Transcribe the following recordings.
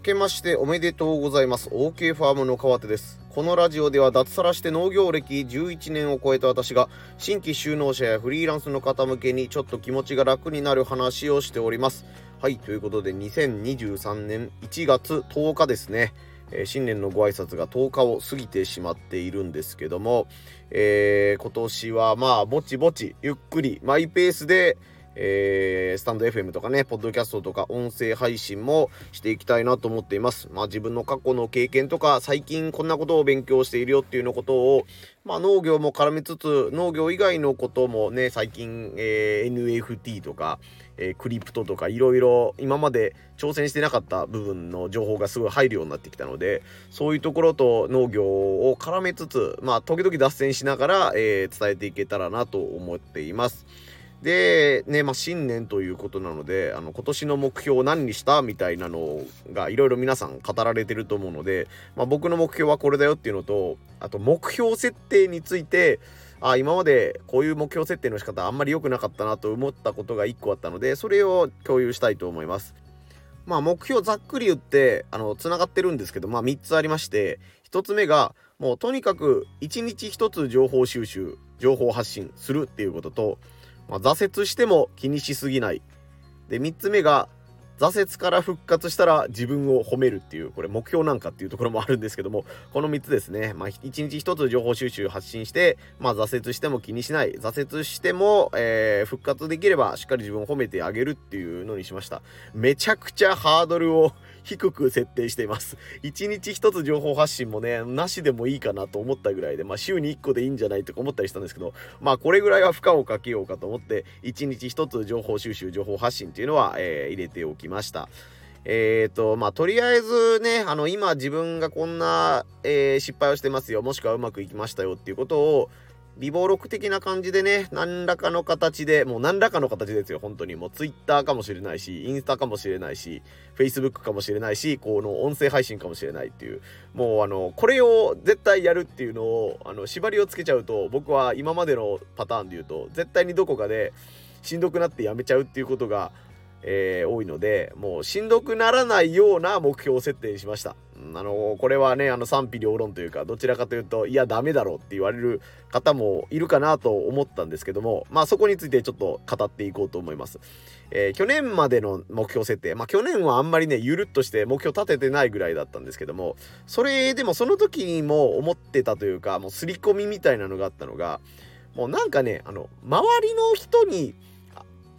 明けましておめでとうございます。OK ファームの川手です。このラジオでは脱サラして農業歴11年を超えた私が新規就農者やフリーランスの方向けにちょっと気持ちが楽になる話をしております。はいということで2023年1月10日ですね。えー、新年のご挨拶が10日を過ぎてしまっているんですけども、えー、今年はまあぼちぼちゆっくりマイペースで、えー、スタンド FM とかね、ポッドキャストとか音声配信もしていきたいなと思っています。まあ自分の過去の経験とか、最近こんなことを勉強しているよっていうのことを、まあ農業も絡めつつ、農業以外のこともね、最近、えー、NFT とか、えー、クリプトとかいろいろ今まで挑戦してなかった部分の情報がすごい入るようになってきたので、そういうところと農業を絡めつつ、まあ時々脱線しながら、えー、伝えていけたらなと思っています。で、ね、まあ、新年ということなので、あの、今年の目標を何にしたみたいなのが、いろいろ皆さん語られてると思うので、まあ、僕の目標はこれだよっていうのと、あと、目標設定について、あ、今までこういう目標設定の仕方あんまり良くなかったなと思ったことが1個あったので、それを共有したいと思います。まあ、目標ざっくり言って、あの、繋がってるんですけど、まあ、3つありまして、1つ目が、もうとにかく1日1つ情報収集、情報発信するっていうことと、まあ、挫折しても気にしすぎない。で、3つ目が、挫折から復活したら自分を褒めるっていう、これ目標なんかっていうところもあるんですけども、この3つですね。まあ、1日1つ情報収集発信して、まあ、挫折しても気にしない。挫折しても、えー、復活できればしっかり自分を褒めてあげるっていうのにしました。めちゃくちゃハードルを低く設定しています。1日1つ情報発信もね、なしでもいいかなと思ったぐらいで、まあ週に1個でいいんじゃないとか思ったりしたんですけど、まあこれぐらいは負荷をかけようかと思って、1日1つ情報収集、情報発信っていうのは、えー、入れておきました。えっ、ー、と、まあ、とりあえずね、あの、今自分がこんな、えー、失敗をしてますよ、もしくはうまくいきましたよっていうことを、微暴録的な感じでね、何らかの形で、もう何らかの形ですよ、本当に。もう Twitter かもしれないし、インスタかもしれないし、Facebook かもしれないし、この音声配信かもしれないっていう、もうあの、これを絶対やるっていうのを、あの、縛りをつけちゃうと、僕は今までのパターンで言うと、絶対にどこかでしんどくなってやめちゃうっていうことが、えー、多いので、もうしんどくならないような目標を設定しました。うん、あの、これはね、あの賛否両論というか、どちらかというと、いや、ダメだろうって言われる方もいるかなと思ったんですけども、まあそこについてちょっと語っていこうと思います。えー、去年までの目標設定、まあ去年はあんまりね、ゆるっとして目標立ててないぐらいだったんですけども、それでもその時にも思ってたというか、もう刷り込みみたいなのがあったのが、もうなんかね、あの、周りの人に、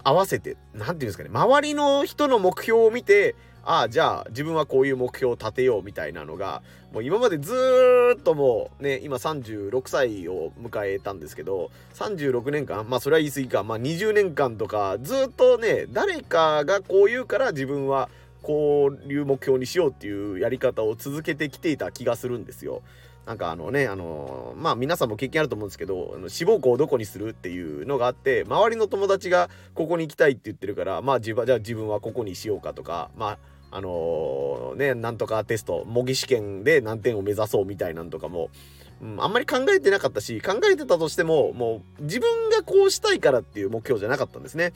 合わせて、何て言うんですかね、周りの人の目標を見て、ああ、じゃあ自分はこういう目標を立てようみたいなのが、もう今までずっともうね、今36歳を迎えたんですけど、36年間、まあそれは言い過ぎか、まあ20年間とか、ずっとね、誰かがこう言うから自分はこういう目標にしようっていうやり方を続けてきていた気がするんですよ。なんかあのね、あのー、まあ皆さんも経験あると思うんですけど、志望校をどこにするっていうのがあって、周りの友達がここに行きたいって言ってるから、まあ自分じゃあ自分はここにしようかとか、まあ、あのー、ね、なんとかテスト、模擬試験で何点を目指そうみたいなんとかも、うん、あんまり考えてなかったし、考えてたとしても、もう自分がこうしたいからっていう目標じゃなかったんですね。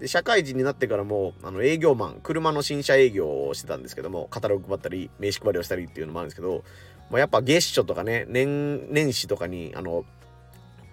で、社会人になってからも、あの、営業マン、車の新車営業をしてたんですけども、カタログ配ったり、名刺配りをしたりっていうのもあるんですけど、まあ、やっぱ月初とかね、年、年始とかに、あの、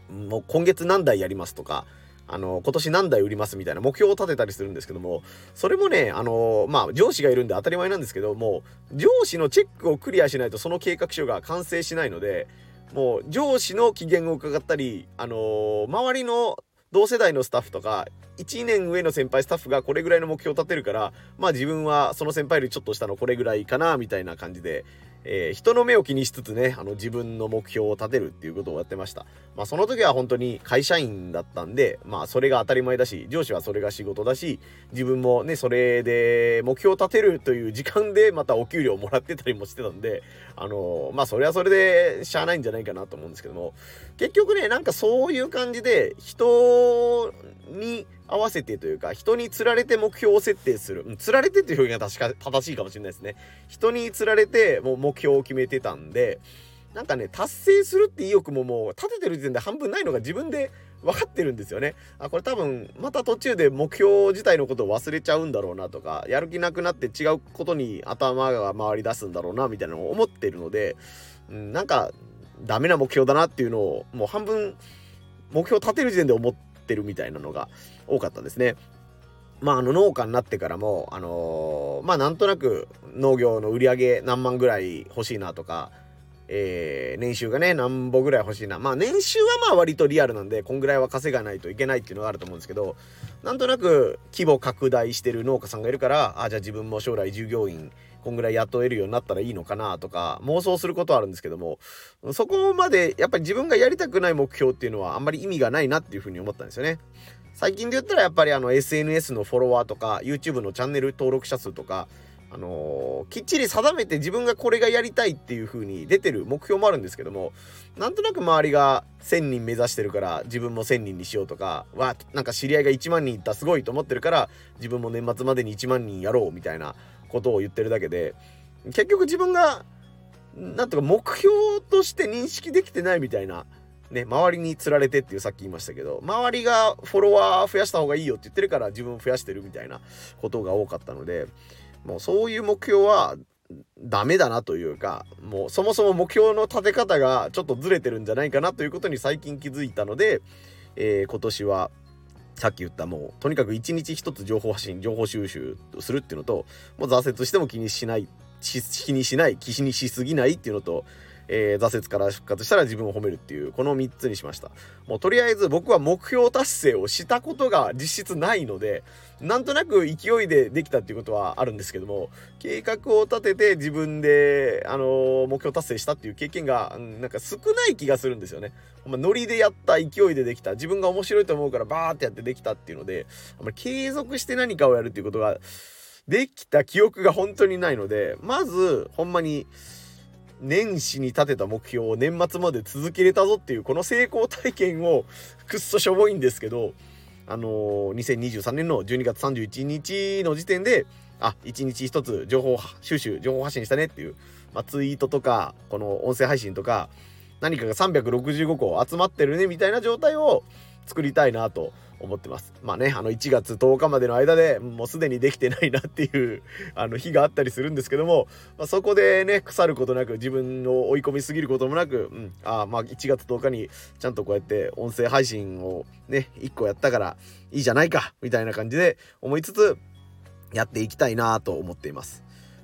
もう今月何台やりますとか、あの、今年何台売りますみたいな目標を立てたりするんですけども、それもね、あの、まあ、上司がいるんで当たり前なんですけども、上司のチェックをクリアしないとその計画書が完成しないので、もう上司の機嫌を伺ったり、あの周りの同世代のスタッフとか、1年上の先輩スタッフがこれぐらいの目標を立てるから、まあ自分はその先輩よりちょっと下のこれぐらいかな、みたいな感じで、えー、人の目を気にしつつね、あの自分の目標を立てるっていうことをやってました。まあその時は本当に会社員だったんで、まあそれが当たり前だし、上司はそれが仕事だし、自分もね、それで目標を立てるという時間でまたお給料をもらってたりもしてたんで、あのー、まあそれはそれでしゃあないんじゃないかなと思うんですけども、結局ね、なんかそういう感じで人に合わせてというか、人に釣られて目標を設定する。うん釣られてっていう表現が確か正しいかもしれないですね。人に釣られて、もう目標を決めてたんで、なんかね、達成するって意欲ももう立ててる時点で半分ないのが自分で分かってるんですよね。あ、これ多分、また途中で目標自体のことを忘れちゃうんだろうなとか、やる気なくなって違うことに頭が回り出すんだろうな、みたいなのを思ってるので、うん、なんか、ダメな目標だなっていうのを、もう半分、目標立てる時点で思っててるみたいなのが多かったですね。まあ、あの農家になってからも、あのー、まあなんとなく農業の売り上げ何万ぐらい欲しいなとか、えー、年収がね、何歩ぐらい欲しいな。まあ年収はまあ割とリアルなんで、こんぐらいは稼がないといけないっていうのがあると思うんですけど、なんとなく規模拡大してる農家さんがいるから、あ、じゃあ自分も将来従業員、こんぐらい雇えるようになったらいいのかなとか妄想することはあるんですけどもそこまでやっぱり自分がやりたくない目標っていうのはあんまり意味がないなっていうふうに思ったんですよね。最近で言ったらやっぱりあの SNS のフォロワーとか YouTube のチャンネル登録者数とかあのー、きっちり定めて自分がこれがやりたいっていう風に出てる目標もあるんですけどもなんとなく周りが1000人目指してるから自分も1000人にしようとかわなんか知り合いが1万人いったすごいと思ってるから自分も年末までに1万人やろうみたいなことを言ってるだけで結局自分がなんとか目標として認識できてないみたいなね、周りに釣られてっていうさっき言いましたけど、周りがフォロワー増やした方がいいよって言ってるから自分増やしてるみたいなことが多かったので、もうそういう目標はダメだなというか、もうそもそも目標の立て方がちょっとずれてるんじゃないかなということに最近気づいたので、えー、今年はさっき言ったもうとにかく一日一つ情報発信情報収集するっていうのともう挫折しても気にしない気にしない気にしすぎないっていうのとえー、挫折から復活したら自分を褒めるっていう、この3つにしました。もうとりあえず僕は目標達成をしたことが実質ないので、なんとなく勢いでできたっていうことはあるんですけども、計画を立てて自分で、あのー、目標達成したっていう経験が、なんか少ない気がするんですよね。まあ、ノリでやった勢いでできた。自分が面白いと思うからバーってやってできたっていうので、あんまり継続して何かをやるっていうことが、できた記憶が本当にないので、まず、ほんまに、年始に立てた目標を年末まで続けれたぞっていうこの成功体験をくっそしょぼいんですけどあのー、2023年の12月31日の時点であ1日1つ情報収集情報発信したねっていう、まあ、ツイートとかこの音声配信とか何かが365個集まってるねみたいな状態を作りたいなと思ってます。まあね、あの1月10日までの間でもうすでにできてないなっていうあの日があったりするんですけども、まあ、そこでね、腐ることなく自分を追い込みすぎることもなく、うん、あまあ1月10日にちゃんとこうやって音声配信をね、1個やったからいいじゃないかみたいな感じで思いつつやっていきたいなと思っています。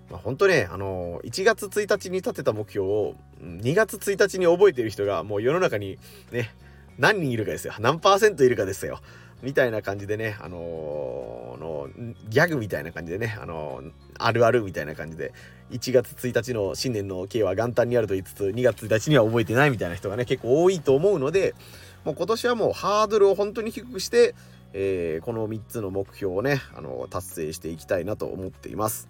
まあ、本当ね、あのー、1月1日に立てた目標を2月1日に覚えてる人がもう世の中にね、何人いるかですよ。何パーセントいるかですよ。みたいな感じでね、あのー、のギャグみたいな感じでね、あのー、あるあるみたいな感じで、1月1日の新年の計は元旦にあると言いつつ、2月1日には覚えてないみたいな人がね、結構多いと思うので、もう今年はもうハードルを本当に低くして、えー、この3つの目標をね、あの達成していきたいなと思っています。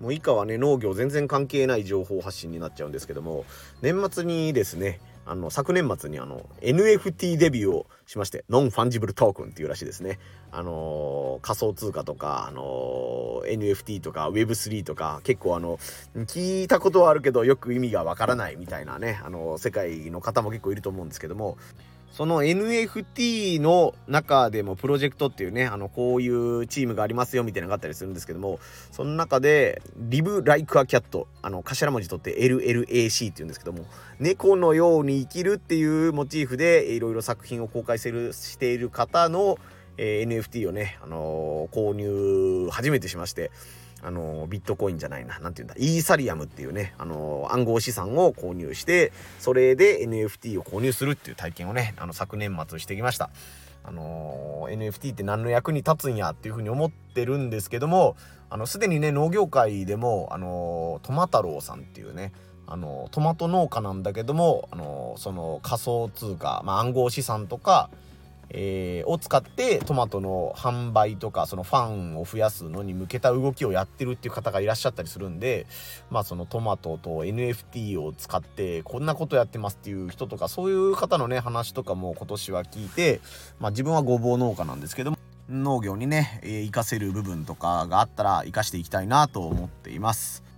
もう以下はね、農業全然関係ない情報発信になっちゃうんですけども、年末にですね、あの、昨年末にあの、NFT デビューをしまして、 non-fungible token っていうらしいですね。あの、仮想通貨とか、あの、NFT とか Web3 とか、結構あの、聞いたことはあるけど、よく意味がわからないみたいなね、あの、世界の方も結構いると思うんですけども、その NFT の中でもプロジェクトっていうね、あの、こういうチームがありますよみたいなのがあったりするんですけども、その中で、Live Like a Cat、あの、頭文字取って LLAC っていうんですけども、猫のように生きるっていうモチーフでいろいろ作品を公開している方の、えー、NFT をね、あのー、購入初めてしまして、あのビットコインじゃないな、なんていうんだ、イーサリアムっていうね、あの暗号資産を購入して、それで NFT を購入するっていう体験をね、あの、昨年末してきました。あの NFT って何の役に立つんやっていうふうに思ってるんですけども、あの、すでにね、農業界でも、あのトマ太郎さんっていうね、あのトマト農家なんだけども、あのその仮想通貨、まあ、暗号資産とか、えー、を使ってトマトの販売とかそのファンを増やすのに向けた動きをやってるっていう方がいらっしゃったりするんでまあそのトマトと NFT を使ってこんなことやってますっていう人とかそういう方のね話とかも今年は聞いてまあ自分はごぼう農家なんですけども農業にね、えー、活かせる部分とかがあったら活かしていきたいなと思っています。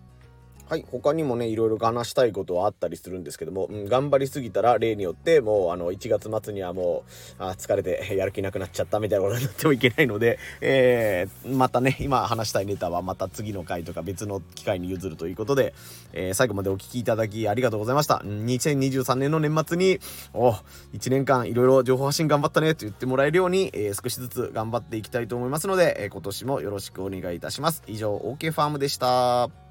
はい、他にもね、いろいろ話したいことはあったりするんですけども、うん、頑張りすぎたら例によって、もうあの、1月末にはもう、あ疲れて やる気なくなっちゃったみたいなことになってもいけないので、えー、またね、今話したいネタはまた次の回とか別の機会に譲るということで、えー、最後までお聴きいただきありがとうございました。2023年の年末に、お、1年間いろいろ情報発信頑張ったねと言ってもらえるように、えー、少しずつ頑張っていきたいと思いますので、え今年もよろしくお願いいたします。以上、OK ファームでした。